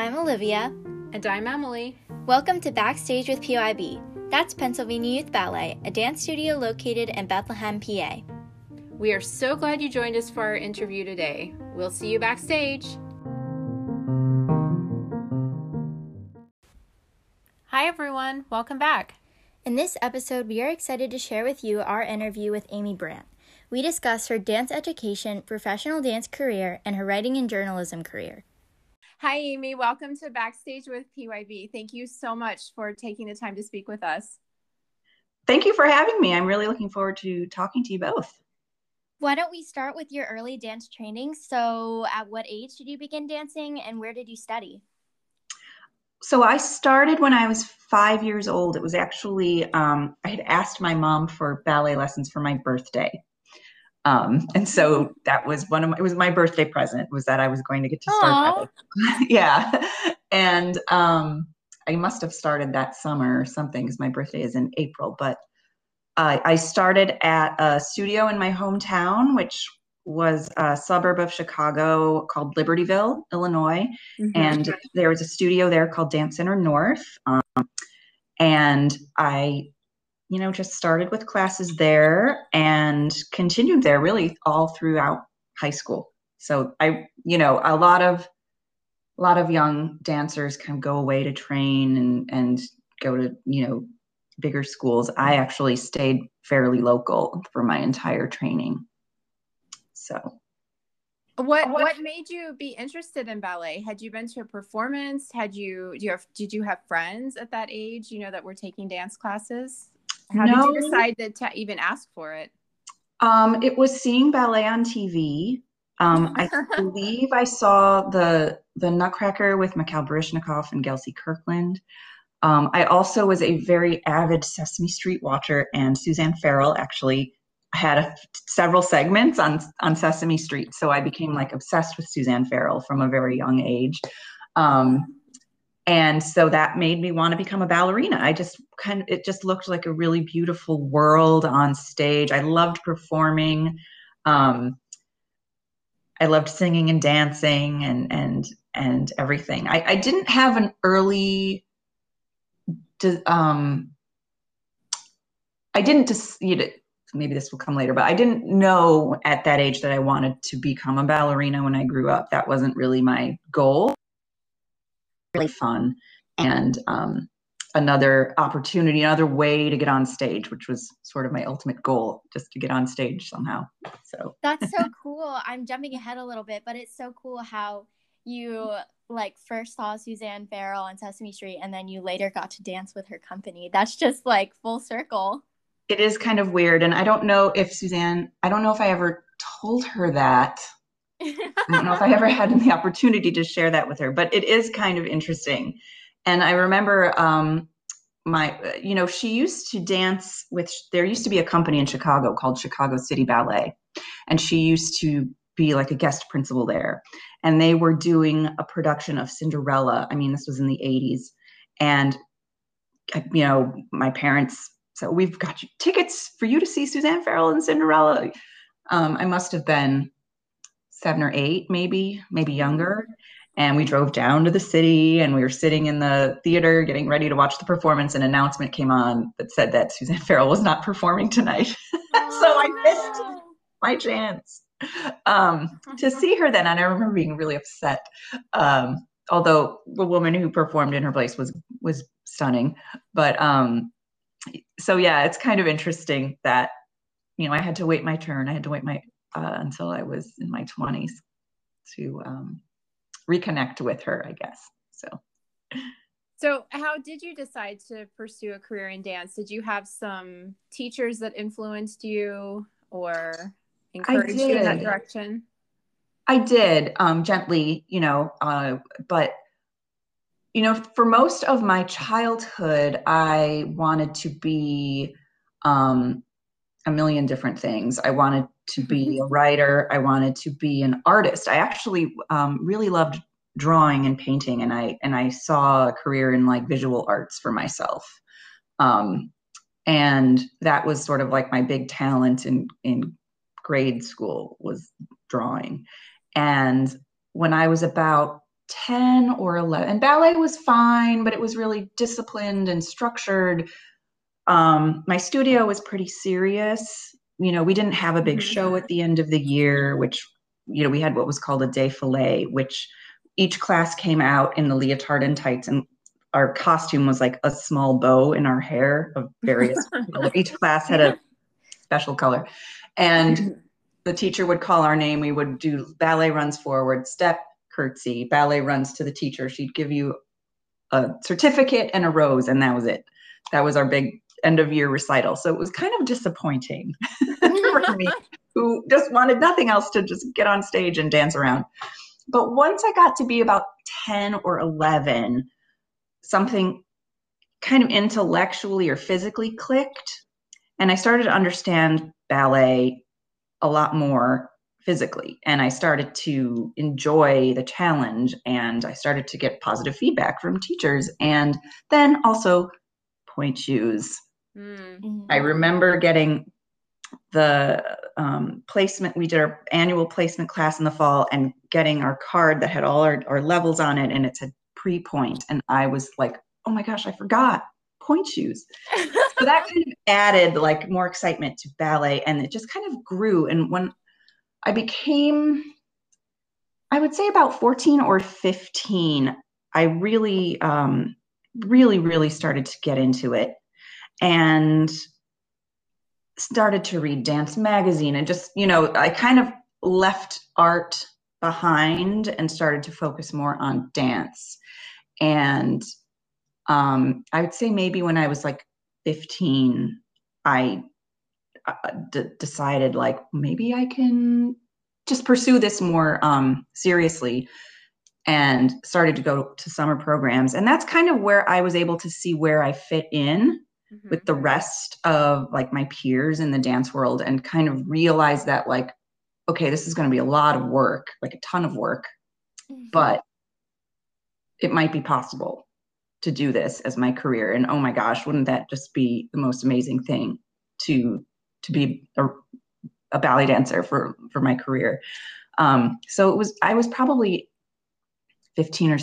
I'm Olivia. And I'm Emily. Welcome to Backstage with PYB. That's Pennsylvania Youth Ballet, a dance studio located in Bethlehem, PA. We are so glad you joined us for our interview today. We'll see you backstage. Hi, everyone. Welcome back. In this episode, we are excited to share with you our interview with Amy Brandt. We discuss her dance education, professional dance career, and her writing and journalism career. Hi, Amy. Welcome to Backstage with PYB. Thank you so much for taking the time to speak with us. Thank you for having me. I'm really looking forward to talking to you both. Why don't we start with your early dance training? So, at what age did you begin dancing and where did you study? So, I started when I was five years old. It was actually, um, I had asked my mom for ballet lessons for my birthday. Um, and so that was one of my, it was my birthday present was that I was going to get to start. yeah. And, um, I must have started that summer or something because my birthday is in April, but uh, I started at a studio in my hometown, which was a suburb of Chicago called Libertyville, Illinois. Mm-hmm. And there was a studio there called Dance Center North. Um, and I you know, just started with classes there and continued there really all throughout high school. So I, you know, a lot of a lot of young dancers kind of go away to train and and go to, you know, bigger schools. I actually stayed fairly local for my entire training. So what what made you be interested in ballet? Had you been to a performance? Had you do you have did you have friends at that age, you know, that were taking dance classes? How no. did you decide to, to even ask for it? Um, it was seeing ballet on TV. Um, I believe I saw the the Nutcracker with Mikhail Baryshnikov and Gelsey Kirkland. Um, I also was a very avid Sesame Street watcher, and Suzanne Farrell actually had a, several segments on on Sesame Street, so I became like obsessed with Suzanne Farrell from a very young age. Um, and so that made me want to become a ballerina. I just kind of it just looked like a really beautiful world on stage. I loved performing um, i loved singing and dancing and and and everything. I, I didn't have an early um, i didn't just you know, maybe this will come later but i didn't know at that age that i wanted to become a ballerina when i grew up. That wasn't really my goal really fun and um, another opportunity, another way to get on stage, which was sort of my ultimate goal, just to get on stage somehow. So that's so cool. I'm jumping ahead a little bit, but it's so cool how you like first saw Suzanne Farrell on Sesame Street and then you later got to dance with her company. That's just like full circle. It is kind of weird. And I don't know if Suzanne, I don't know if I ever told her that I don't know if I ever had the opportunity to share that with her, but it is kind of interesting. And I remember um, my, you know, she used to dance with, there used to be a company in Chicago called Chicago City Ballet. And she used to be like a guest principal there. And they were doing a production of Cinderella. I mean, this was in the 80s. And, you know, my parents said, We've got tickets for you to see Suzanne Farrell and Cinderella. Um, I must have been seven or eight, maybe, maybe younger. And we drove down to the city and we were sitting in the theater getting ready to watch the performance. An announcement came on that said that Suzanne Farrell was not performing tonight. so I missed my chance um, to see her then. And I remember being really upset. Um, although the woman who performed in her place was was stunning. But um, so yeah, it's kind of interesting that you know I had to wait my turn. I had to wait my uh, until I was in my 20s to um, reconnect with her, I guess. So. So, how did you decide to pursue a career in dance? Did you have some teachers that influenced you or encouraged you in that direction? I did, um, gently, you know, uh, but you know, for most of my childhood, I wanted to be um, a million different things. I wanted to be mm-hmm. a writer. I wanted to be an artist. I actually um, really loved drawing and painting, and I and I saw a career in like visual arts for myself. Um, and that was sort of like my big talent in in grade school was drawing. And when I was about 10 or 11 and ballet was fine but it was really disciplined and structured um, my studio was pretty serious you know we didn't have a big mm-hmm. show at the end of the year which you know we had what was called a défilé which each class came out in the leotard and tights and our costume was like a small bow in our hair of various each class had a special color and the teacher would call our name we would do ballet runs forward step curtsy, ballet runs to the teacher. She'd give you a certificate and a rose, and that was it. That was our big end of year recital. So it was kind of disappointing for me, who just wanted nothing else to just get on stage and dance around. But once I got to be about 10 or 11, something kind of intellectually or physically clicked. And I started to understand ballet a lot more physically and i started to enjoy the challenge and i started to get positive feedback from teachers and then also pointe shoes mm. i remember getting the um, placement we did our annual placement class in the fall and getting our card that had all our, our levels on it and it said pre-pointe and i was like oh my gosh i forgot pointe shoes so that kind of added like more excitement to ballet and it just kind of grew and when I became, I would say about 14 or 15. I really, um, really, really started to get into it and started to read Dance Magazine and just, you know, I kind of left art behind and started to focus more on dance. And um, I would say maybe when I was like 15, I uh, decided like maybe I can just pursue this more um, seriously and started to go to summer programs. And that's kind of where I was able to see where I fit in mm-hmm. with the rest of like my peers in the dance world and kind of realize that like, okay, this is going to be a lot of work, like a ton of work, mm-hmm. but it might be possible to do this as my career. And oh my gosh, wouldn't that just be the most amazing thing to to be a, a ballet dancer for for my career. Um, so it was I was probably 15 or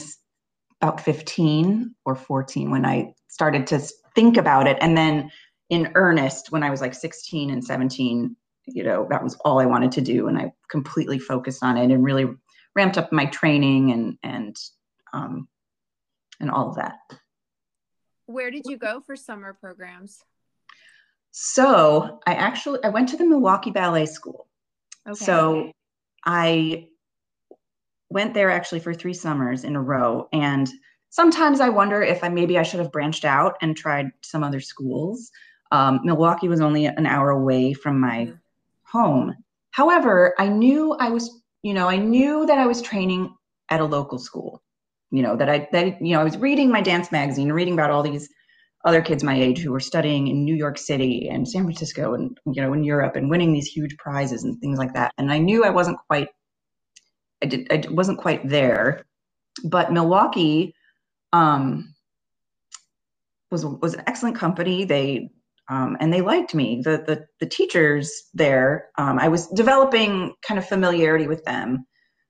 about 15 or 14 when I started to think about it, and then in earnest when I was like 16 and 17. You know that was all I wanted to do, and I completely focused on it and really ramped up my training and and um, and all of that. Where did you go for summer programs? So I actually I went to the Milwaukee Ballet School. Okay. So I went there actually for three summers in a row and sometimes i wonder if i maybe i should have branched out and tried some other schools. Um, milwaukee was only an hour away from my home. However i knew i was you know i knew that i was training at a local school you know that i that you know i was reading my dance magazine reading about all these other kids my age who were studying in New York City and San Francisco and you know in Europe and winning these huge prizes and things like that. And I knew I wasn't quite I did I wasn't quite there, but Milwaukee um, was was an excellent company. They um, and they liked me. The the, the teachers there, um, I was developing kind of familiarity with them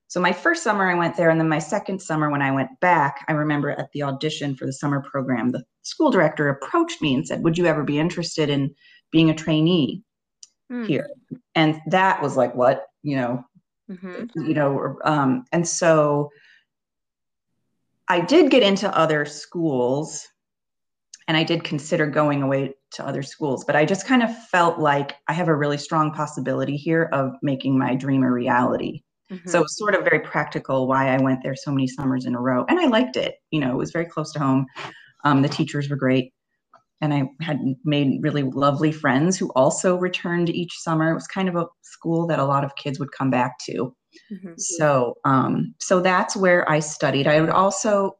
so my first summer I went there, and then my second summer when I went back, I remember at the audition for the summer program, the school director approached me and said, "Would you ever be interested in being a trainee mm. here?" And that was like, what you know, mm-hmm. you know, um, and so I did get into other schools, and I did consider going away to other schools, but I just kind of felt like I have a really strong possibility here of making my dream a reality. Mm-hmm. So it was sort of very practical why I went there so many summers in a row. And I liked it. You know, it was very close to home. Um, the teachers were great. And I had made really lovely friends who also returned each summer. It was kind of a school that a lot of kids would come back to. Mm-hmm. So, um, so that's where I studied. I would also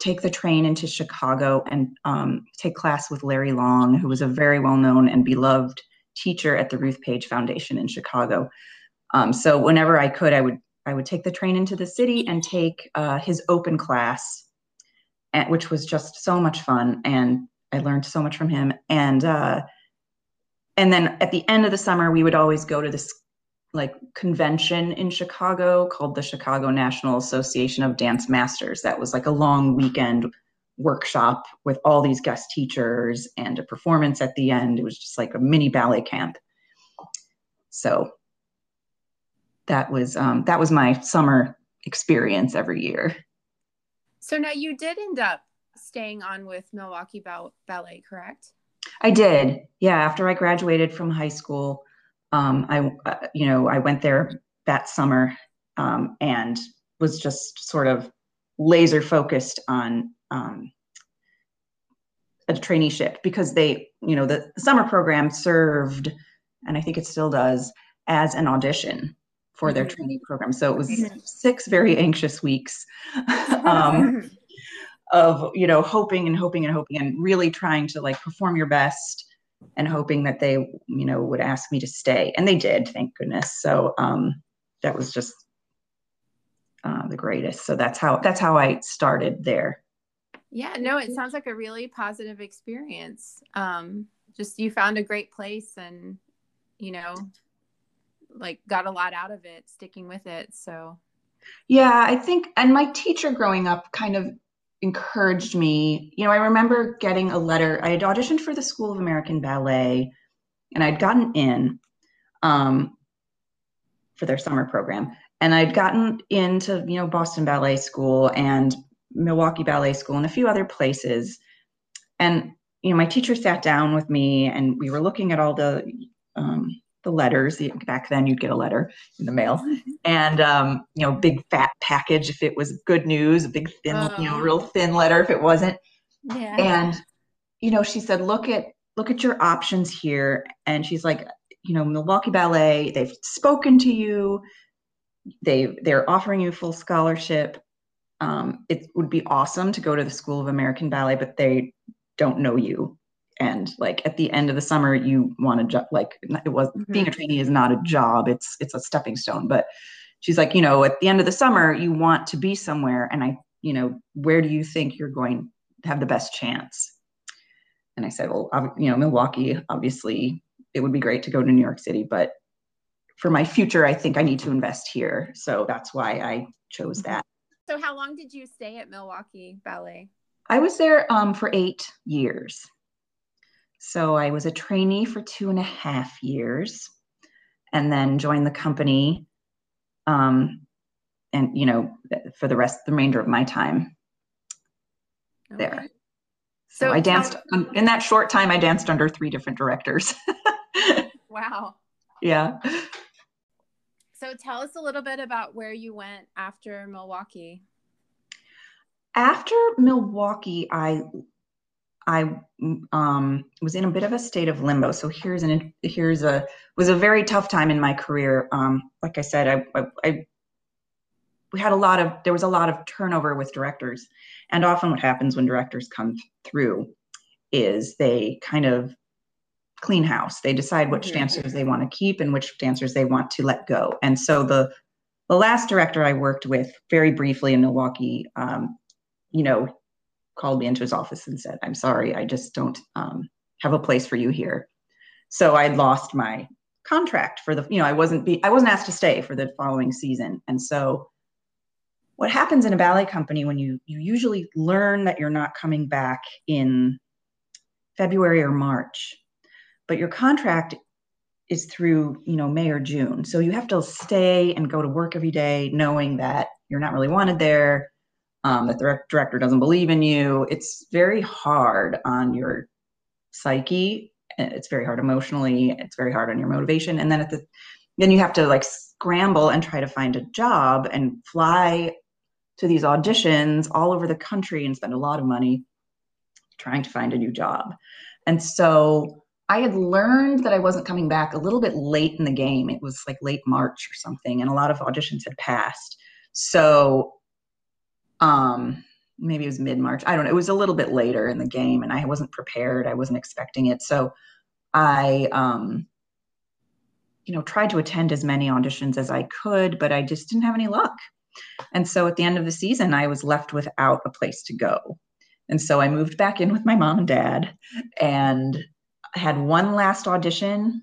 take the train into Chicago and um, take class with Larry Long, who was a very well known and beloved teacher at the Ruth Page Foundation in Chicago. Um, so whenever I could, I would I would take the train into the city and take uh, his open class, at, which was just so much fun, and I learned so much from him. And uh, and then at the end of the summer, we would always go to this like convention in Chicago called the Chicago National Association of Dance Masters. That was like a long weekend workshop with all these guest teachers and a performance at the end. It was just like a mini ballet camp. So that was um, that was my summer experience every year. So now you did end up staying on with Milwaukee Ballet, correct? I did. Yeah, after I graduated from high school, um, I uh, you know I went there that summer um, and was just sort of laser focused on um, a traineeship because they you know the, summer program served and I think it still does as an audition for their mm-hmm. trainee program. So it was mm-hmm. six very anxious weeks um, of you know hoping and hoping and hoping and really trying to like perform your best and hoping that they you know would ask me to stay. And they did thank goodness. So um that was just uh, the greatest. So that's how that's how i started there. Yeah no it sounds like a really positive experience. Um just you found a great place and you know like got a lot out of it sticking with it. So yeah i think and my teacher growing up kind of encouraged me. You know, I remember getting a letter. I had auditioned for the School of American Ballet and I'd gotten in um, for their summer program. And I'd gotten into, you know, Boston Ballet School and Milwaukee Ballet School and a few other places. And, you know, my teacher sat down with me and we were looking at all the um, the letters. Back then, you'd get a letter in the mail, and um, you know, big fat package if it was good news, a big thin, oh. you know, oh. real thin letter if it wasn't. Yeah. And you know, she said, "Look at look at your options here," and she's like, "You know, Milwaukee Ballet, they've spoken to you. They they're offering you full scholarship. Um, it would be awesome to go to the School of American Ballet, but they don't know you and like at the end of the summer you want to jo- like it was mm-hmm. being a trainee is not a job it's it's a stepping stone but she's like you know at the end of the summer you want to be somewhere and i you know where do you think you're going to have the best chance? And i said well you know milwaukee obviously it would be great to go to new york city but for my future i think i need to invest here. So that's why i chose mm-hmm. that. So how long did you stay at milwaukee ballet? I was there um, for eight years so I was a trainee for two and a half years and then joined the company. Um, and, you know, for the rest, the remainder of my time okay. there. So, so I danced um, in that short time, I danced under three different directors. wow. Yeah. So tell us a little bit about where you went after Milwaukee. After Milwaukee, I I um, was in a bit of a state of limbo. So here's an here's a was a very tough time in my career. Um, like I said, I, I, I, we had a lot of there was a lot of turnover with directors, and often what happens when directors come through is they kind of clean house. They decide which dancers they want to keep and which dancers they want to let go. And so the the last director I worked with very briefly in Milwaukee, um, you know, called me into his office and said, I'm sorry, I just don't um, have a place for you here. So I'd lost my contract for the, you know, I wasn't be, I wasn't asked to stay for the following season. And so what happens in a ballet company when you you usually learn that you're not coming back in February or March, but your contract is through, you know, May or June. So you have to stay and go to work every day knowing that you're not really wanted there um, that the director doesn't believe in you. It's very hard on your psyche. It's very hard emotionally. It's very hard on your motivation. And then at the then you have to like scramble and try to find a job and fly to these auditions all over the country and spend a lot of money trying to find a new job. And so I had learned that I wasn't coming back a little bit late in the game. It was like late March or something, and a lot of auditions had passed. So um, maybe it was mid March. I don't know. It was a little bit later in the game, and I wasn't prepared. I wasn't expecting it, so I, um, you know, tried to attend as many auditions as I could, but I just didn't have any luck. And so at the end of the season, I was left without a place to go. And so I moved back in with my mom and dad and had one last audition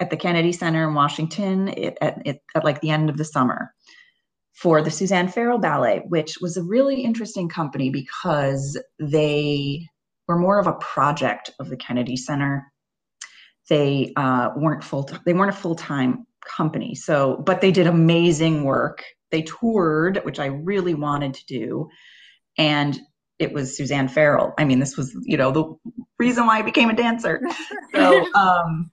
at the Kennedy Center in Washington at, at, at like the end of the summer for the Suzanne Farrell Ballet, which was a really interesting company because they were more of a project of the Kennedy Center. They uh, weren't full. They weren't a full time company. So, but they did amazing work. They toured, which I really wanted to do, and it was Suzanne Farrell. I mean, this was you know the reason why I became a dancer. So, um,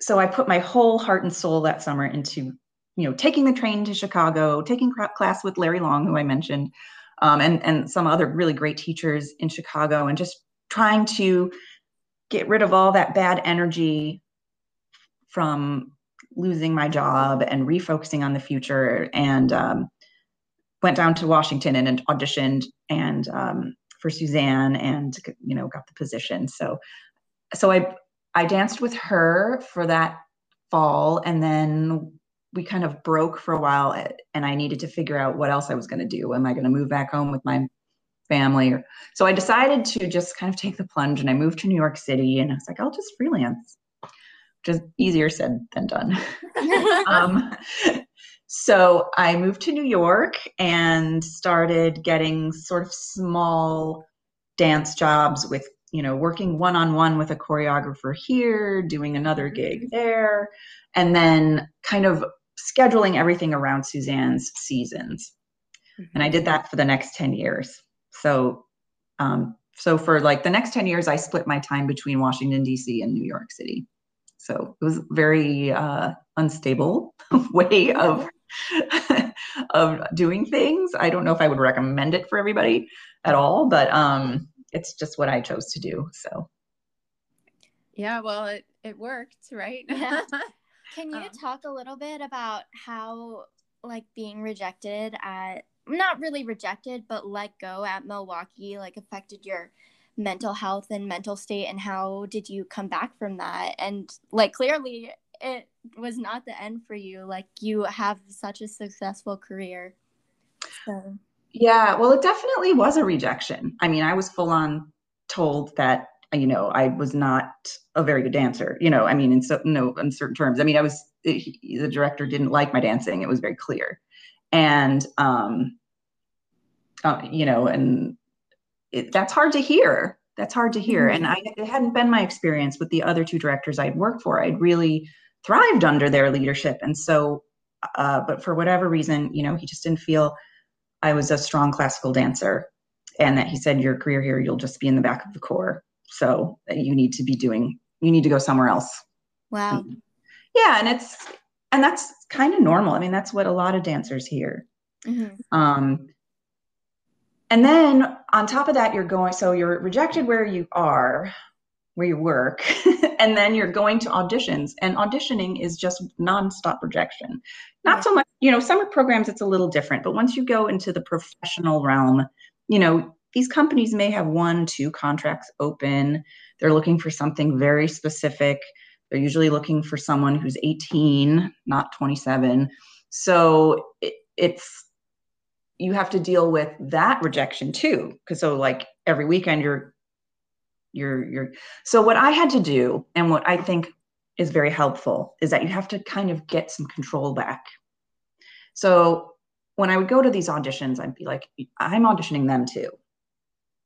so I put my whole heart and soul that summer into you know taking the train to Chicago, taking class with Larry Long, who I mentioned, um, and and some other really great teachers in Chicago, and just trying to get rid of all that bad energy from losing my job and refocusing on the future. And um, went down to washington and auditioned and um, for suzanne and you know got the position. So so i i danced with her for that fall and then we kind of broke for a while eh, and i needed to figure out what else i was going to do. Am i going to move back home with my family so i decided to just kind of take the plunge and i moved to new york city and i was like i'll just freelance. Which is easier said than done. um, so I moved to New York and started getting sort of small dance jobs with, you know, working one on one with a choreographer here, doing another gig there, and then kind of scheduling everything around Suzanne's seasons. Mm-hmm. And I did that for the next 10 years. So, um, so for like the next 10 years, I split my time between Washington, D.C. and New York City. So it was very uh, unstable way of of doing things. I don't know if I would recommend it for everybody at all, but um, it's just what I chose to do. So yeah, well, it it worked, right? Yeah. Can you um, talk a little bit about how like being rejected at not really rejected, but let go at Milwaukee like affected your mental health and mental state and how did you come back from that? And like clearly it was not the end for you like you have such a successful career. So yeah well it definitely was a rejection. I mean i was full on told that you know i was not a very good dancer you know i mean in so no in certain terms i mean i was the director didn't like my dancing it was very clear and um uh, you know and it, that's hard to hear. That's hard to hear. Mm-hmm. And I, it hadn't been my experience with the other two directors I'd worked for. I'd really thrived under their leadership. And so, uh, but for whatever reason, you know, he just didn't feel I was a strong classical dancer. And that he said, Your career here, you'll just be in the back of the corps. So you need to be doing, you need to go somewhere else. Wow. Yeah. And it's, and that's kind of normal. I mean, that's what a lot of dancers hear. Mm-hmm. Um, and then on top of that, you're going, so you're rejected where you are, where you work, and then you're going to auditions. And auditioning is just nonstop rejection. Not so much, you know, summer programs, it's a little different, but once you go into the professional realm, you know, these companies may have one, two contracts open. They're looking for something very specific. They're usually looking for someone who's 18, not 27. So it, it's you have to deal with that rejection too because so like every weekend you're you're you're so what i had to do and what i think is very helpful is that you have to kind of get some control back so when i would go to these auditions i'd be like i'm auditioning them too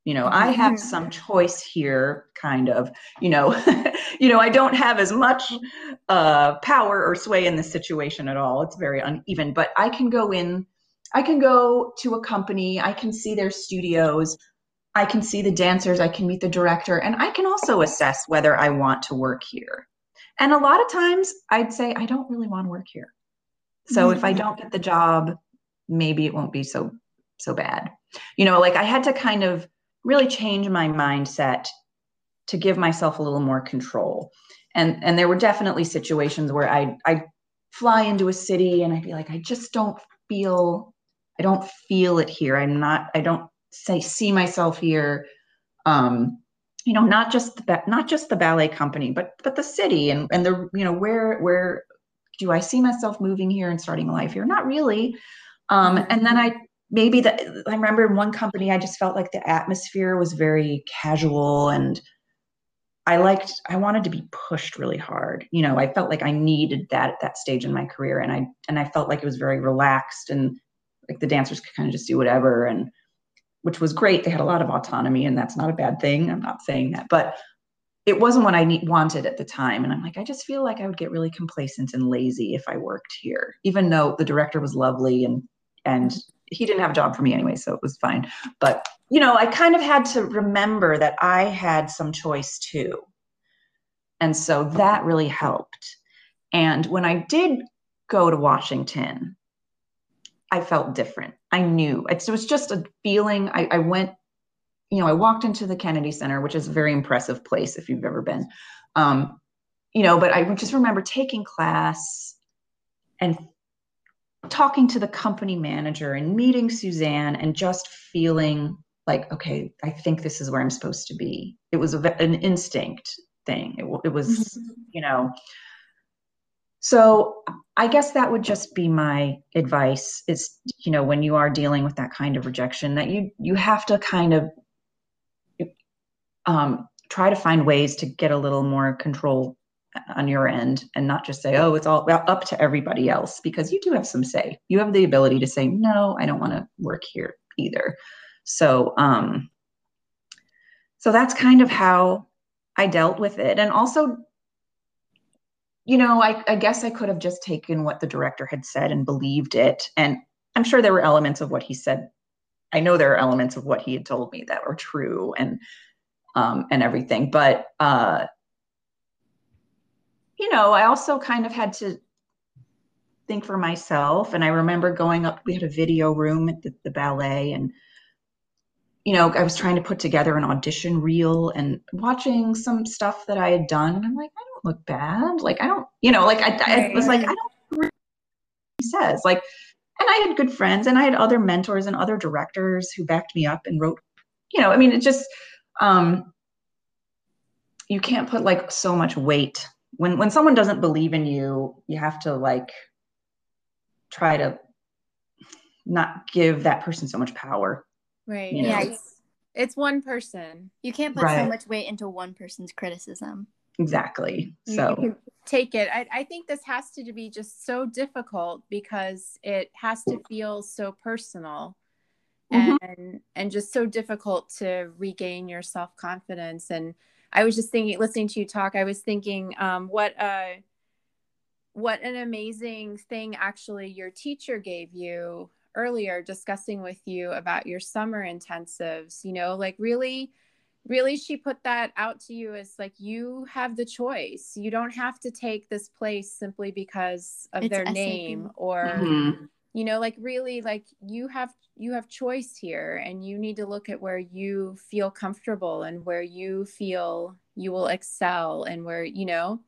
you know i have mm-hmm. some choice here kind of you know you know i don't have as much uh, power or sway in this situation at all it's very uneven but i can go in I can go to a company, I can see their studios, I can see the dancers, I can meet the director, and I can also assess whether I want to work here. And a lot of times I'd say, I don't really want to work here. So mm-hmm. if I mm-hmm. don't get the job, maybe it won't be so so bad. You know, like I had to kind of really change my mindset to give myself a little more control. And and there were definitely situations where I I fly into a city and I'd be like, I just don't feel I don't feel it here. I'm not, I don't say see myself here. Um, you know, not just the not just the ballet company, but but the city and and the you know where where do I see myself moving here and starting life here? Not really. Um, and then I maybe that I remember in one company I just felt like the atmosphere was very casual and I liked, I wanted to be pushed really hard. You know, I felt like I needed that at that stage in my career. And I, and I felt like it was very relaxed and like the dancers could kind of just do whatever. And which was great. They had a lot of autonomy and that's not a bad thing. I'm not saying that, but it wasn't what I need, wanted at the time. And I'm like, I just feel like I would get really complacent and lazy if I worked here, even though the director was lovely and, and he didn't have a job for me anyway, so it was fine. But you know, I kind of had to remember that I had some choice too. And so that really helped. And when I did go to Washington, I felt different. I knew it was just a feeling. I, I went, you know, I walked into the Kennedy Center, which is a very impressive place if you've ever been. Um, you know, but I just remember taking class and talking to the company manager and meeting Suzanne and just feeling like, okay, I think this is where I'm supposed to be. It was a, an instinct thing. It, it was, mm-hmm. you know. So I guess that would just be my advice is, you know, when you are dealing with that kind of rejection, that you you have to kind of um, try to find ways to get a little more control on your end and not just say, oh, it's all up to everybody else, because you do have some say. You have the ability to say, no, I don't want to work here either. So, um, so that's kind of how I dealt with it. And also, you know, I, I guess I could have just taken what the director had said and believed it. And I'm sure there were elements of what he said. I know there are elements of what he had told me that were true and um, and everything. But uh, you know, I also kind of had to think for myself. And I remember going up, we had a video room at the, the ballet and you know, I was trying to put together an audition reel and watching some stuff that I had done. I'm like, I don't look bad. Like, I don't, you know, like I, I was like, I don't he says like, and I had good friends and I had other mentors and other directors who backed me up and wrote, you know, I mean, it just, um, you can't put like so much weight when when someone doesn't believe in you you have to like try to not give that person so much power right you know? yeah it's, it's, one person you can't put right. so much weight into one person's criticism exactly so you take it I, I think this has to be just so difficult because it has to feel so personal mm-hmm. and and just so difficult to regain your self-confidence and I was just thinking, listening to you talk, I was thinking, um, what uh, what an amazing thing actually your teacher gave you earlier, discussing with you about your summer intensives. You know, like really, really, she put that out to you as like you have the choice. You don't have to take this place simply because of it's their SAP. name or. Mm-hmm you know like really like you have you have choice here and you need to look at where you feel comfortable and where you feel you will excel and where you know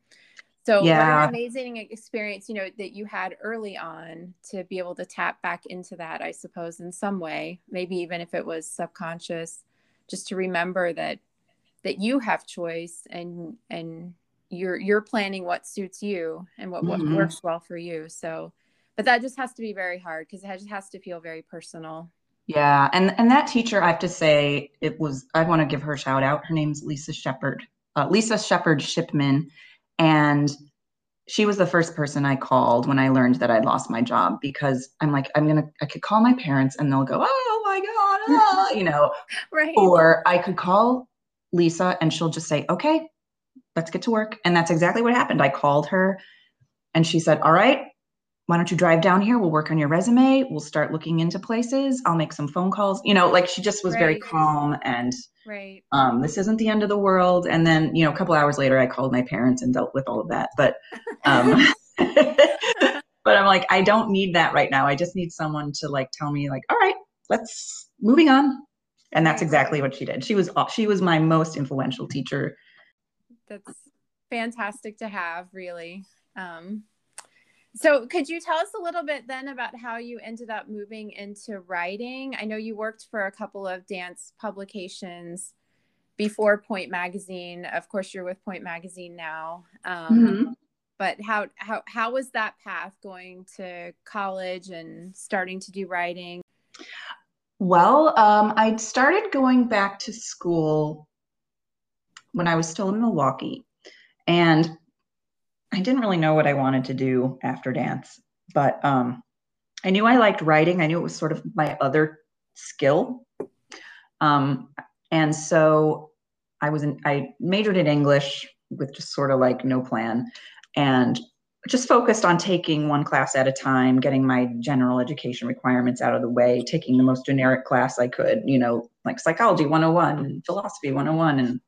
so yeah. what an amazing experience you know that you had early on to be able to tap back into that i suppose in some way maybe even if it was subconscious just to remember that that you have choice and and you're you're planning what suits you and what, mm-hmm. what works well for you so but that just has to be very hard because it just has to feel very personal. Yeah and and that teacher i have to say it was i want to give her a shout out. Her name's lisa shepard uh, lisa shepard shipman and she was the first person i called when i learned that i'd lost my job because i'm like i'm gonna i could call my parents and they'll go oh my god ah, you know? Right. Or i could call lisa and she'll just say okay let's get to work. And that's exactly what happened. I called her and she said all right why don't you drive down here? We'll work on your resume. We'll start looking into places. I'll make some phone calls. You know, like she just was right. very calm and right. Um, this isn't the end of the world. And then, you know, a couple hours later, I called my parents and dealt with all of that. But, um, but I'm like, I don't need that right now. I just need someone to like tell me, like, all right, let's moving on. And that's exactly what she did. She was she was my most influential teacher. That's fantastic to have, really. Um, so, could you tell us a little bit then about how you ended up moving into writing? I know you worked for a couple of dance publications before Pointe Magazine. Of course, you're with Pointe Magazine now. Um, mm-hmm. But how how how was that path going to college and starting to do writing? Well, um, I started going back to school when I was still in Milwaukee. And I didn't really know what I wanted to do after dance, but um, I knew I liked writing. I knew it was sort of my other skill. Um, and so I was in, I majored in English with just sort of like no plan and just focused on taking one class at a time, getting my general education requirements out of the way, taking the most generic class I could, you know, like psychology 101, philosophy 101. And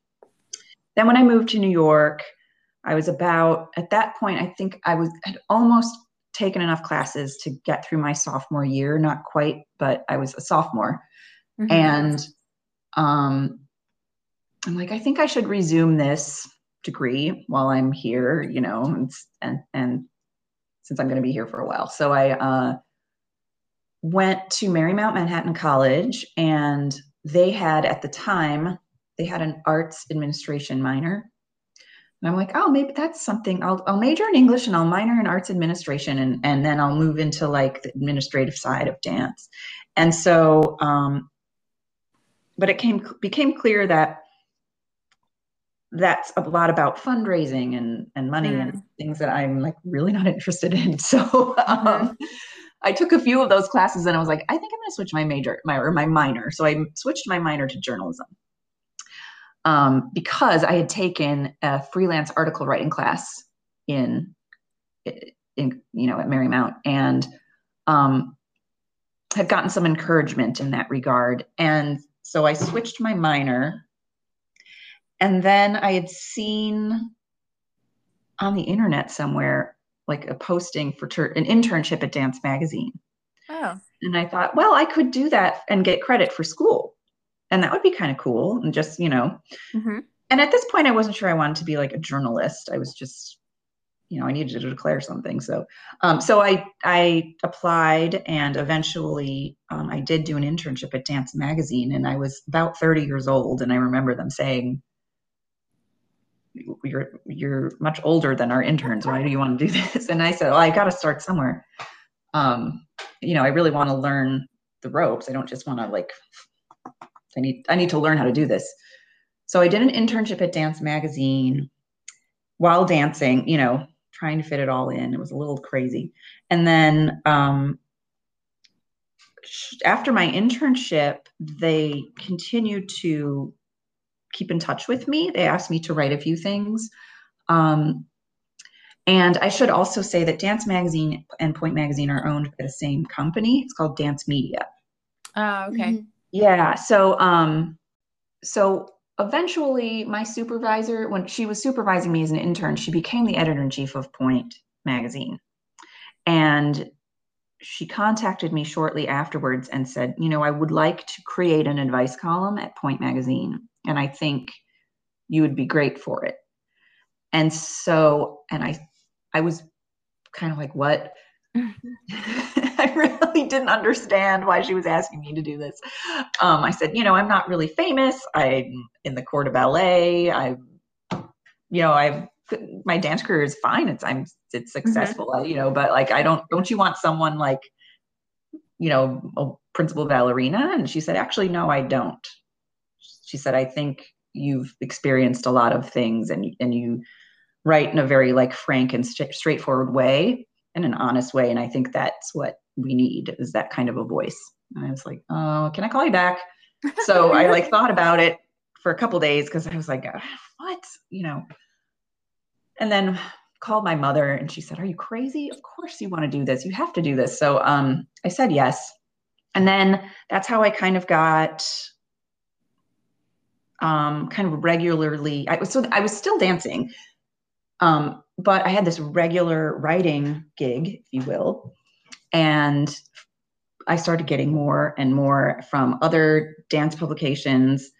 then when I moved to New York, I was about, at that point, I think I was, had almost taken enough classes to get through my sophomore year, not quite, but I was a sophomore. Mm-hmm. And um, I'm like, I think I should resume this degree while I'm here, you know, and and, and since I'm going to be here for a while. So I uh, went to Marymount Manhattan College, and they had at the time they had an arts administration minor. And I'm like, oh, maybe that's something. I'll I'll major in English and I'll minor in arts administration, and and then I'll move into like the administrative side of dance. And so, um, but it came became clear that that's a lot about fundraising and and money mm. and things that I'm like really not interested in. So um, mm-hmm. I took a few of those classes and I was like, I think I'm going to switch my major, my or my minor. So I switched my minor to journalism um, because I had taken a freelance article writing class in in you know at Marymount and um, had gotten some encouragement in that regard. And so I switched my minor and then I had seen on the internet somewhere like a posting for ter- an internship at Dance Magazine. Oh. And I thought, well, I could do that and get credit for school. And that would be kind of cool. And just, you know. Mm-hmm. And at this point, I wasn't sure I wanted to be like a journalist. I was just, you know, I needed to declare something. So, um, so I I applied, and eventually, um, I did do an internship at Dance Magazine. And I was about 30 years old, and I remember them saying, you're you're much older than our interns why do you want to do this and i said well i got to start somewhere um you know i really want to learn the ropes i don't just want to like i need i need to learn how to do this so i did an internship at dance magazine while dancing you know trying to fit it all in it was a little crazy and then um after my internship they continued to keep in touch with me. They asked me to write a few things. Um, and I should also say that Dance Magazine and Pointe Magazine are owned by the same company. It's called Dance Media. Oh, okay. Mm-hmm. Yeah. So, um, so eventually, my supervisor, when she was supervising me as an intern, she became the editor in chief of Pointe Magazine, and she contacted me shortly afterwards and said, you know, I would like to create an advice column at Pointe Magazine and I think you would be great for it. And so, and I, I was kind of like, what? Really didn't understand why she was asking me to do this. Um, I said, you know, I'm not really famous. I'm in the corps de ballet. I, you know, I've my dance career is fine. It's I'm it's mm-hmm. successful. Mm-hmm. You know, but like I don't don't you want someone like, you know, a principal ballerina? And she said, actually, no, I don't she said, I think you've experienced a lot of things and, and you write in a very like frank and st- straightforward way in an honest way. And I think that's what we need is that kind of a voice. And I was like, oh, can I call you back? So I like thought about it for a couple days because I was like, uh, what? You know, and then called my mother and she said, Are you crazy? Of course you want to do this. You have to do this. So um, I said yes. And then that's how I kind of got um, kind of regularly. I was so I was still dancing, um, but I had this regular writing gig, if you will, and I started getting more and more from other dance publications.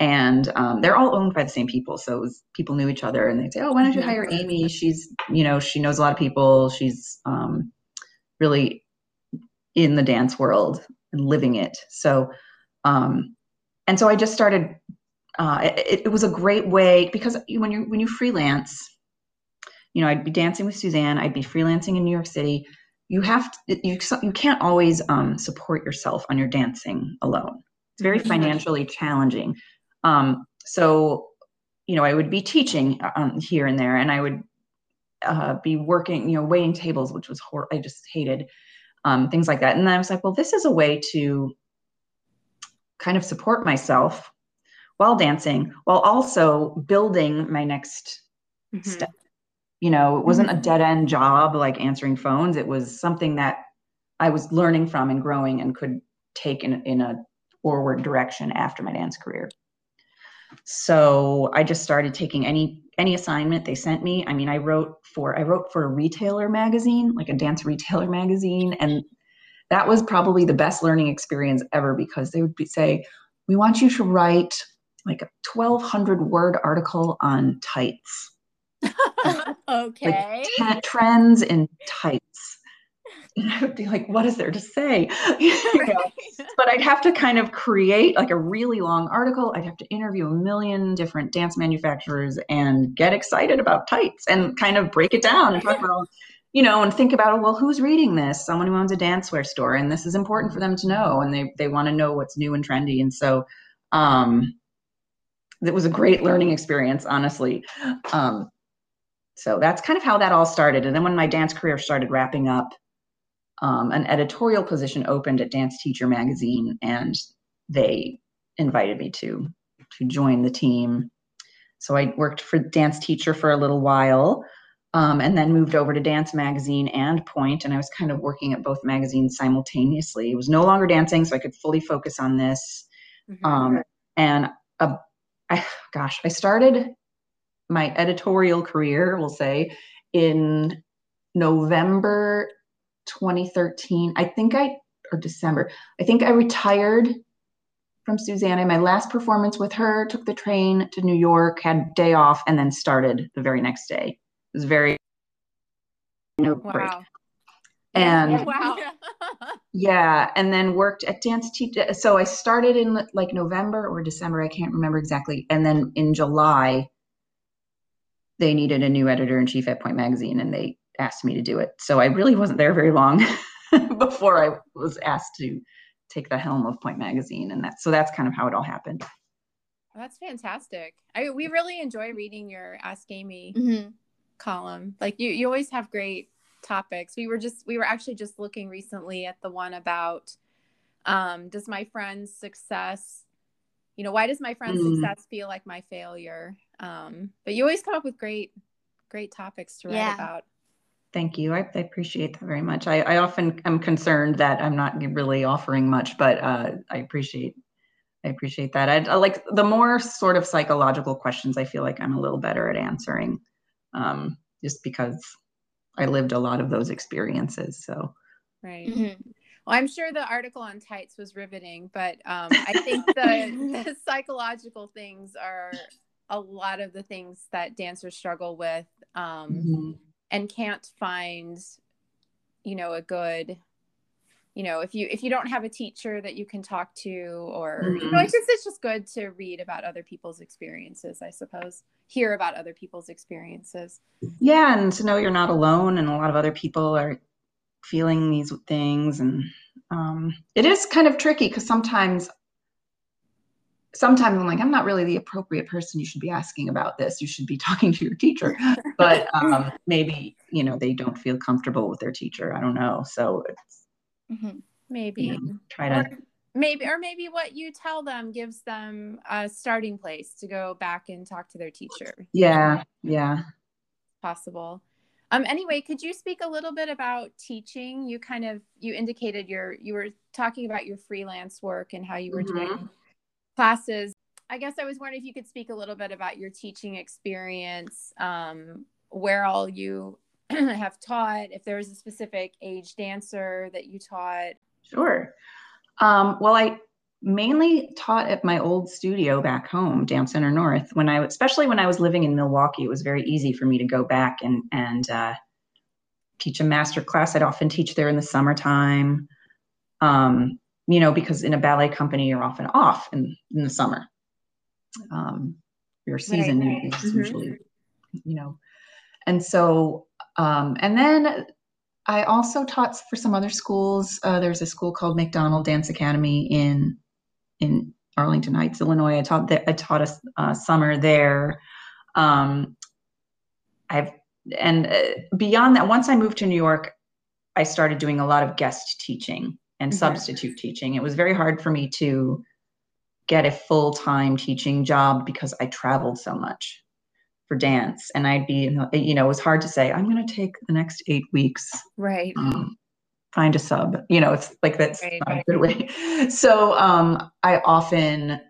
And um, they're all owned by the same people, so was, people knew each other, and they'd say, "Oh, why don't you hire Amy? She's, you know, she knows a lot of people. She's um, really in the dance world and living it." So, um, and so I just started uh, it, it, was a great way because when you when you freelance, you know, I'd be dancing with Suzanne. I'd be freelancing in New York City. You have to, you you can't always um, support yourself on your dancing alone. It's very financially challenging. Um, so you know, I would be teaching um, here and there, and I would uh, be working, you know, waiting tables, which was hor- I just hated um, things like that. And I was like, well, this is a way to kind of support myself while dancing, while also building my next mm-hmm. step. You know, it wasn't mm-hmm. a dead end job like answering phones. It was something that I was learning from and growing and could take in, in a forward direction after my dance career. So I just started taking any any assignment they sent me. I mean, I wrote for I wrote for a retailer magazine, like a dance retailer magazine, and that was probably the best learning experience ever because they would be, say, "We want you to write like a 1200 word article on tights." okay. Like t- trends in tights and I would be like, what is there to say? you know? But I'd have to kind of create like a really long article. I'd have to interview a million different dance manufacturers and get excited about tights and kind of break it down and talk about, you know, and think about, well, who's reading this? Someone who owns a dancewear store. And this is important for them to know. And they, they want to know what's new and trendy. And so, um, it was a great learning experience, honestly. Um, so that's kind of how that all started. And then when my dance career started wrapping up, um, an editorial position opened at Dance Teacher magazine, and they invited me to to join the team. So I worked for Dance Teacher for a little while, um, and then moved over to Dance Magazine and Pointe, and I was kind of working at both magazines simultaneously. It was no longer dancing, so I could fully focus on this. Mm-hmm. Um, and uh, I, gosh, I started my editorial career, we'll say, in November 2013. I think I, or December, I think I retired from Susanna. My last performance with her, took the train to New York, had day off, and then started the very next day. It was very no wow. break. And wow. yeah, and then worked at Dance Teacher. So I started in like November or December, I can't remember exactly. And then in July, they needed a new editor in chief at Pointe Magazine, and they asked me to do it. So I really wasn't there very long before I was asked to take the helm of Pointe Magazine, and that so that's kind of how it all happened. That's fantastic. I we really enjoy reading your Ask Amy mm-hmm. column. Like you, you always have great topics. We were just we were actually just looking recently at the one about um, does my friend's success, you know, why does my friend's mm. success feel like my failure? Um, but you always come up with great, great topics to write yeah. about. Thank you. I, I, appreciate that very much. I, I, often am concerned that I'm not really offering much, but uh, I appreciate I appreciate that. I, I, like the more sort of psychological questions. I feel like I'm a little better at answering, um, just because I lived a lot of those experiences. So, right. Mm-hmm. Well, I'm sure the article on tights was riveting, but um, I think the, the psychological things are a lot of the things that dancers struggle with. Um, mm-hmm and can't find you know a good you know if you if you don't have a teacher that you can talk to or mm-hmm. you know it's just it's just good to read about other people's experiences i suppose hear about other people's experiences yeah and to know you're not alone and a lot of other people are feeling these things and um, it is kind of tricky because sometimes sometimes I'm like, I'm not really the appropriate person you should be asking about this. You should be talking to your teacher. But um, maybe, you know, they don't feel comfortable with their teacher. I don't know. So it's mm-hmm. maybe you know, try to. Or maybe, or maybe what you tell them gives them a starting place to go back and talk to their teacher. Yeah. Yeah. Possible. Um, anyway, could you speak a little bit about teaching? You kind of you indicated your you were talking about your freelance work and how you were mm-hmm. doing classes. I guess I was wondering if you could speak a little bit about your teaching experience, um, where all you have taught, if there was a specific age dancer that you taught. Sure. Um, well, I mainly taught at my old studio back home, Dance Center North. When I, especially when I was living in Milwaukee, it was very easy for me to go back and and uh, teach a master class. I'd often teach there in the summertime. Um, you know, because in a ballet company, you're often off in, in the summer. Um, your season right, right. is mm-hmm. usually, you know, and so, um, and then I also taught for some other schools. Uh, there's a school called McDonald Dance Academy in in Arlington Heights, Illinois. I taught I taught a uh, summer there. Um, I've and uh, beyond that, once I moved to New York, I started doing a lot of guest teaching and mm-hmm. substitute teaching. It was very hard for me to get a full time teaching job because I traveled so much for dance, and I'd be, you know, it was hard to say I'm going to take the next eight weeks, right? Um, find a sub, you know, it's like that's right, not right. a good way. So um, I often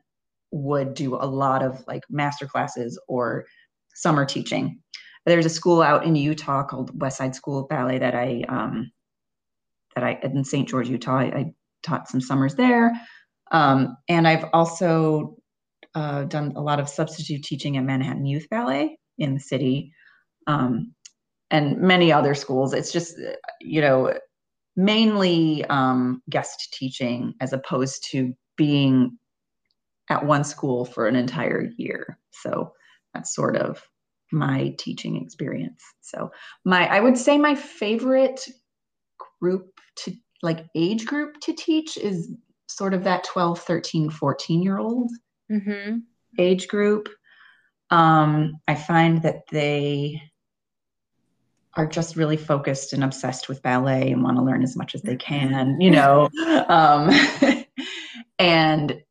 would do a lot of like master classes or summer teaching there's a school out in Utah called Westside School of Ballet that I um, that I in St. George, Utah. I, I taught some summers there, um, and I've also uh, done a lot of substitute teaching at Manhattan Youth Ballet in the city, um, and many other schools. It's just you know mainly um, guest teaching as opposed to being at one school for an entire year. So that's sort of my teaching experience. So my I would say my favorite group to like age group to teach is sort of that 12, 13, 14 year old mm-hmm. age group. Um, I find that they are just really focused and obsessed with ballet and want to learn as much as they can, you know. um, and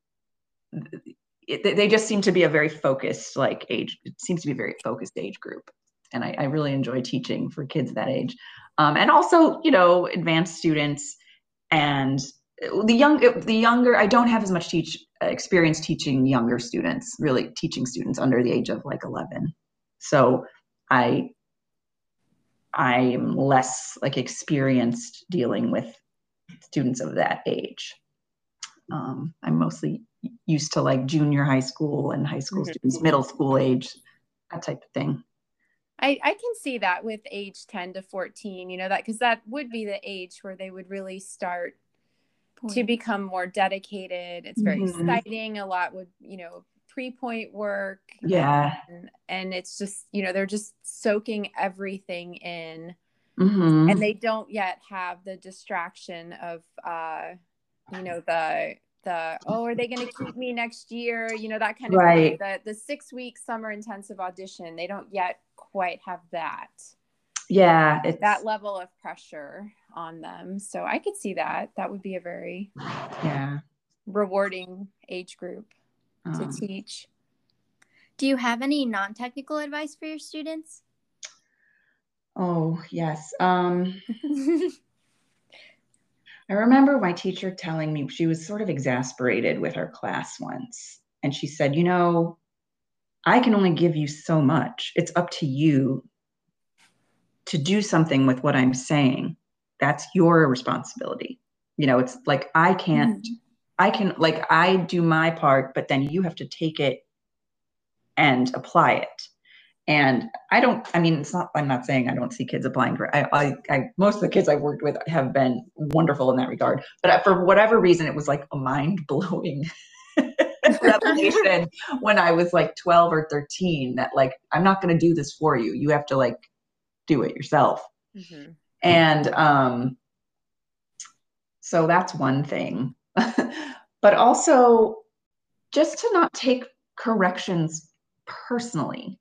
it, they just seem to be a very focused like age it seems to be a very focused age group. And i, I really enjoy teaching for kids that age. Um, and also you know advanced students and the young the younger i don't have as much teach experience teaching younger students really teaching students under the age of like 11 so i i am less like experienced dealing with students of that age um, i'm mostly used to like junior high school and high school mm-hmm. students, middle school age, that type of thing. I, I can see that with age 10 to 14, you know, that because that would be the age where they would really start pointe. to become more dedicated. It's very mm-hmm. exciting. A lot would, you know, pre pointe work. Yeah. And, and, it's just, you know, they're just soaking everything in. Mm-hmm. And they don't yet have the distraction of, uh, you know, the the oh are they going to keep me next year you know that kind of right. thing the the six week summer intensive audition they don't yet quite have that yeah it's... that level of pressure on them so i could see that that would be a very yeah rewarding age group um, to teach do you have any non-technical advice for your students oh yes um I remember my teacher telling me she was sort of exasperated with her class once. And she said, You know, I can only give you so much. It's up to you to do something with what I'm saying. That's your responsibility. You know, it's like I can't, mm-hmm. I can, like, I do my part, but then you have to take it and apply it. And i don't i mean it's not i'm not saying i don't see kids applying for I, I, I most of the kids i've worked with have been wonderful in that regard. But for whatever reason it was like a mind-blowing revelation when i was like 12 or 13 that like i'm not going to do this for you. You have to like do it yourself. Mm-hmm. and um so that's one thing but also just to not take corrections personally.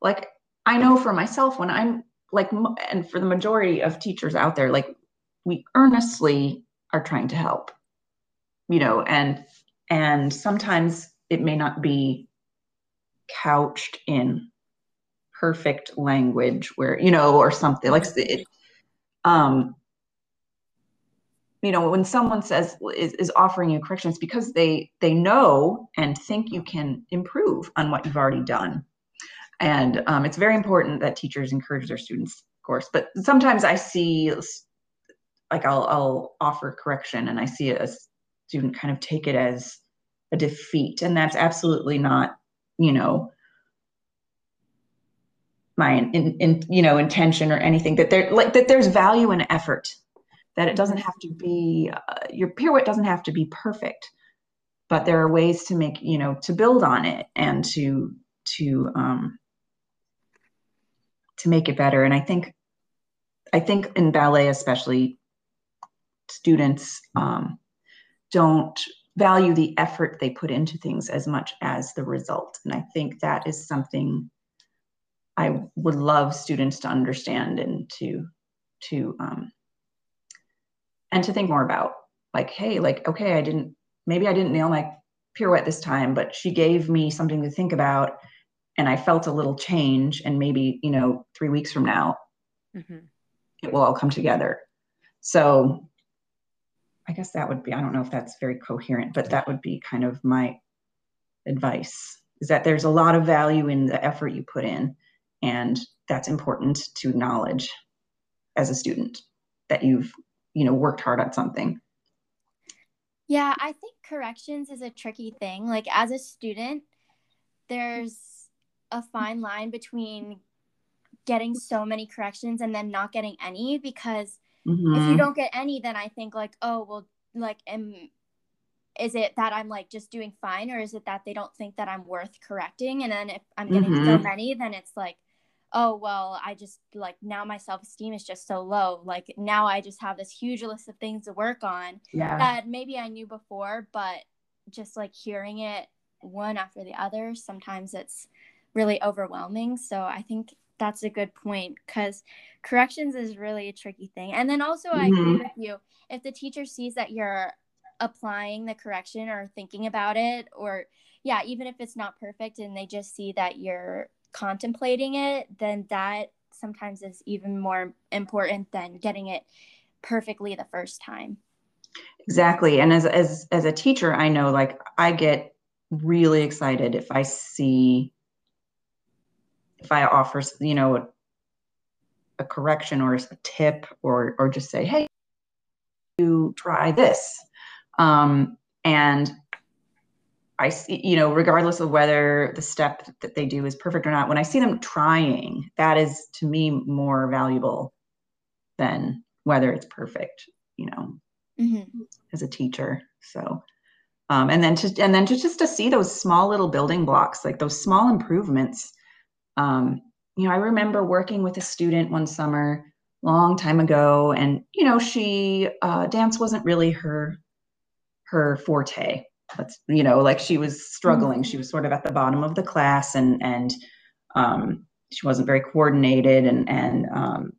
Like i know for myself when i'm like and for the majority of teachers out there like we earnestly are trying to help you know and and sometimes it may not be couched in perfect language where you know or something like it um you know when someone says is, is offering you corrections because they they know and think you can improve on what you've already done. And um, it's very important that teachers encourage their students of course but sometimes i see like i'll, I'll offer correction and i see a student kind of take it as a defeat and that's absolutely not you know my in, in you know intention or anything that there like that there's value in effort that it doesn't have to be uh, your pirouette doesn't have to be perfect but there are ways to make you know to build on it and to to um, to make it better. And I think, I think in ballet, especially, students um, don't value the effort they put into things as much as the result. And I think that is something I would love students to understand and to to um, and to think more about. Like, hey, like, okay, I didn't maybe I didn't nail my pirouette this time, but she gave me something to think about, and I felt a little change. And maybe you know, three weeks from now, mm-hmm. it will all come together. So I guess that would be, I don't know if that's very coherent, but that would be kind of my advice is that there's a lot of value in the effort you put in. And that's important to acknowledge as a student that you've, you know, worked hard at something. Yeah, I think corrections is a tricky thing. Like as a student, there's a fine line between getting so many corrections and then not getting any because Mm-hmm. If you don't get any, then I think like, oh, well, like, am is it that I'm like just doing fine, or is it that they don't think that I'm worth correcting? And then if I'm getting mm-hmm. so many, then it's like, oh well, I just like now my self esteem is just so low. Like now I just have this huge list of things to work on yeah. that maybe I knew before, but just like hearing it one after the other, sometimes it's really overwhelming. So I think that's a good point because corrections is really a tricky thing. And then also, mm-hmm. I agree mm-hmm. with you. If the teacher sees that you're applying the correction or thinking about it, or yeah, even if it's not perfect and they just see that you're contemplating it, then that sometimes is even more important than getting it perfectly the first time. Exactly. And as as as a teacher, I know like I get really excited if I see if I offer, you know, a, correction or a tip or or just say, hey, you try this. Um, and I see, you know, regardless of whether the step that they do is perfect or not, when I see them trying, that is to me more valuable than whether it's perfect, you know, mm-hmm. as a teacher. So, um, and then to and then to just to see those small little building blocks, like those small improvements um, you know, I remember working with a student one summer, long time ago, and you know, she uh, dance wasn't really her her forte. That's you know, like she was struggling. Mm-hmm. She was sort of at the bottom of the class, and and um, she wasn't very coordinated, and and um,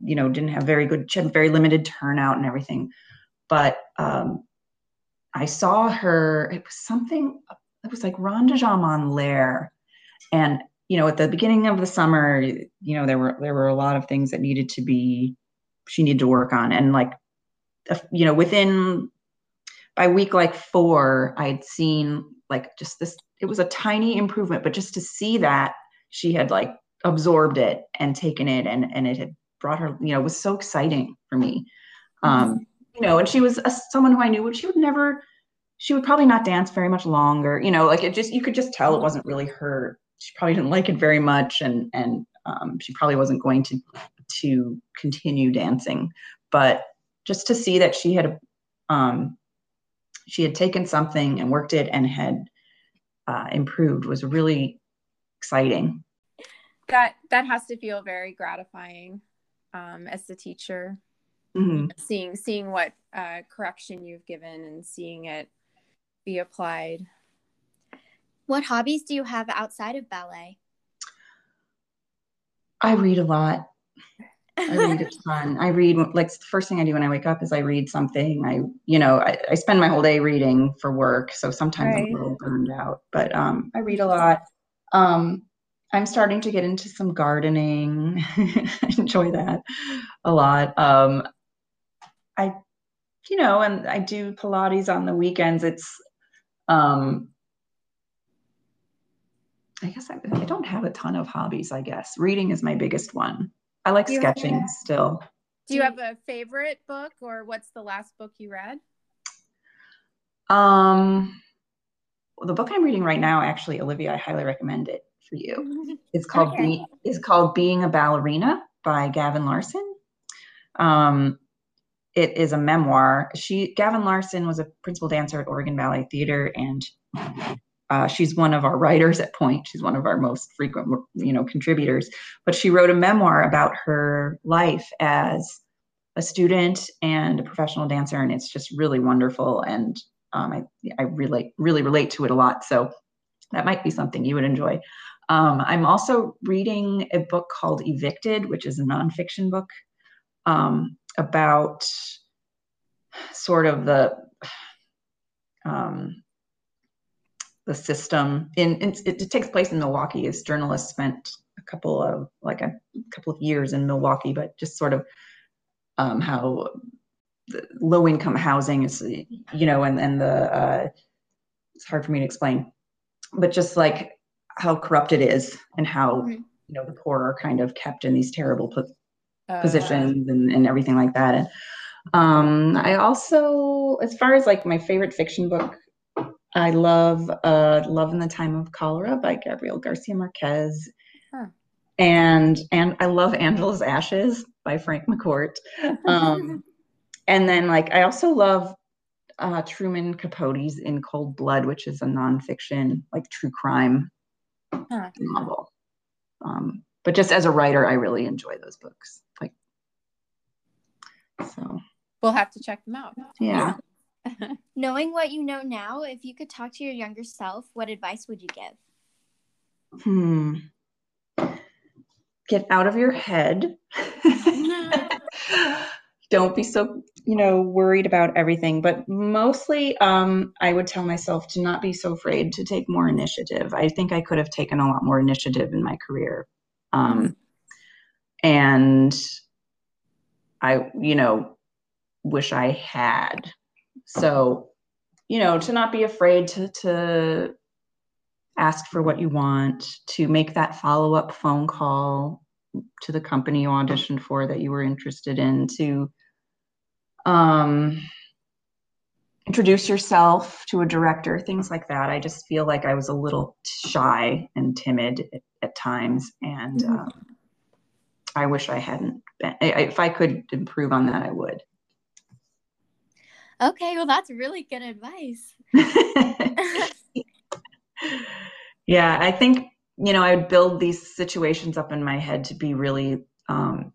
you know, didn't have very good. She had very limited turnout and everything. But um, I saw her. It was something. It was like rond de jambe en l'air, and you know, at the beginning of the summer, you know, there were there were a lot of things that needed to be she needed to work on, and like, you know, within by week like four, I'd seen like just this. It was a tiny improvement, but just to see that she had like absorbed it and taken it, and and it had brought her, you know, was so exciting for me. Um, mm-hmm. you know, and she was a, someone who I knew would she would never she would probably not dance very much longer you know like it just you could just tell it wasn't really her she probably didn't like it very much and and um, she probably wasn't going to to continue dancing but just to see that she had um, she had taken something and worked it and had uh, improved was really exciting that that has to feel very gratifying um, as the teacher mm-hmm. seeing seeing what uh, correction you've given and seeing it be applied what hobbies do you have outside of ballet? I read a lot. I read a ton. I read like the first thing I do when I wake up is I read something. I, you know, I, I spend my whole day reading for work, so sometimes right. I'm a little burned out. But um, I read a lot. Um, I'm starting to get into some gardening. I enjoy that a lot. Um, I, you know, and I do Pilates on the weekends. It's um, I guess I, I, don't have a ton of hobbies, I guess. Reading is my biggest one. I like sketching have, still. Do you have a favorite book or what's the last book you read? Um well, the book I'm reading right now, actually, Olivia, I highly recommend it for you. It's called okay. Be, it's called Being a Ballerina by Gavin Larsen. Um, it is a memoir. She Gavin Larsen was a principal dancer at Oregon Ballet Theater, and uh, she's one of our writers at Pointe. She's one of our most frequent, you know, contributors. But she wrote a memoir about her life as a student and a professional dancer, and it's just really wonderful. And Um, I I relate really relate to it a lot. So that might be something you would enjoy. Um, I'm also reading a book called Evicted, which is a nonfiction book um, about sort of the um, the system. In, in it, it, takes place in Milwaukee. As journalists spent a couple of like a couple of years in Milwaukee, but just sort of um, how low income housing is, you know, and and the uh, it's hard for me to explain, but just like how corrupt it is and how mm-hmm. you know the poor are kind of kept in these terrible po- uh, positions and, and everything like that. And um, I also, as far as like my favorite fiction book, I love uh, Love in the Time of Cholera by Gabriel Garcia Marquez. Huh. And and I love Angela's Ashes by Frank McCourt. Um, and then like I also love uh, Truman Capote's In Cold Blood, which is a nonfiction like true crime huh. novel. Um, but just as a writer, I really enjoy those books. Like so. We'll have to check them out. Yeah. Knowing what you know now, if you could talk to your younger self, what advice would you give? Hmm. Get out of your head. Don't be so, you know, worried about everything. But mostly, um, I would tell myself to not be so afraid to take more initiative. I think I could have taken a lot more initiative in my career. Um, and I, you know, wish I had. So, you know, to not be afraid to to ask for what you want, to make that follow-up phone call to the company you auditioned for that you were interested in, to um introduce yourself to a director, things like that. I just feel like I was a little shy and timid at, at times, and mm-hmm. um, I wish I hadn't been. I, if I could improve on that, I would. Okay, well, that's really good advice. yeah, I think, you know, I would build these situations up in my head to be really um,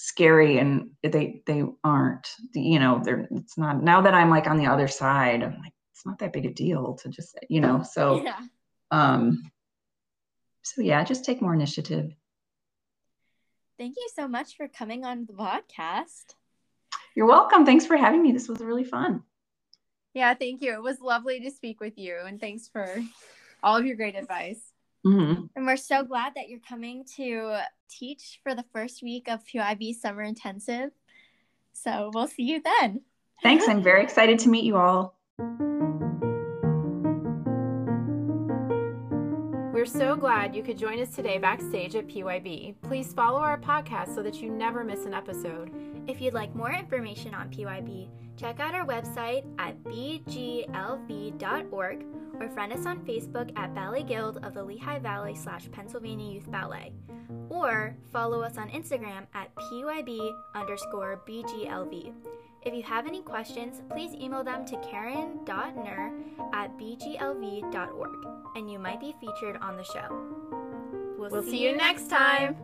scary and they they aren't you know they're it's not now that i'm like on the other side i'm like it's not that big a deal to just you know so yeah. um so yeah just take more initiative thank you so much for coming on the podcast you're welcome. Thanks for having me. This was really fun. Yeah, thank you. It was lovely to speak with you, and thanks for all of your great advice. Mm-hmm. And we're so glad that you're coming to teach for the first week of PYB Summer Intensive. So we'll see you then. Thanks. I'm very excited to meet you all. We're so glad you could join us today backstage at PYB. Please follow our podcast so that you never miss an episode. If you'd like more information on PYB, check out our website at bglv.org or friend us on Facebook at Ballet Guild of the Lehigh Valley slash Pennsylvania Youth Ballet. Or follow us on Instagram at PYB underscore BGLV. If you have any questions, please email them to karen.ner at bglv.org and you might be featured on the show. We'll, we'll see, you next time.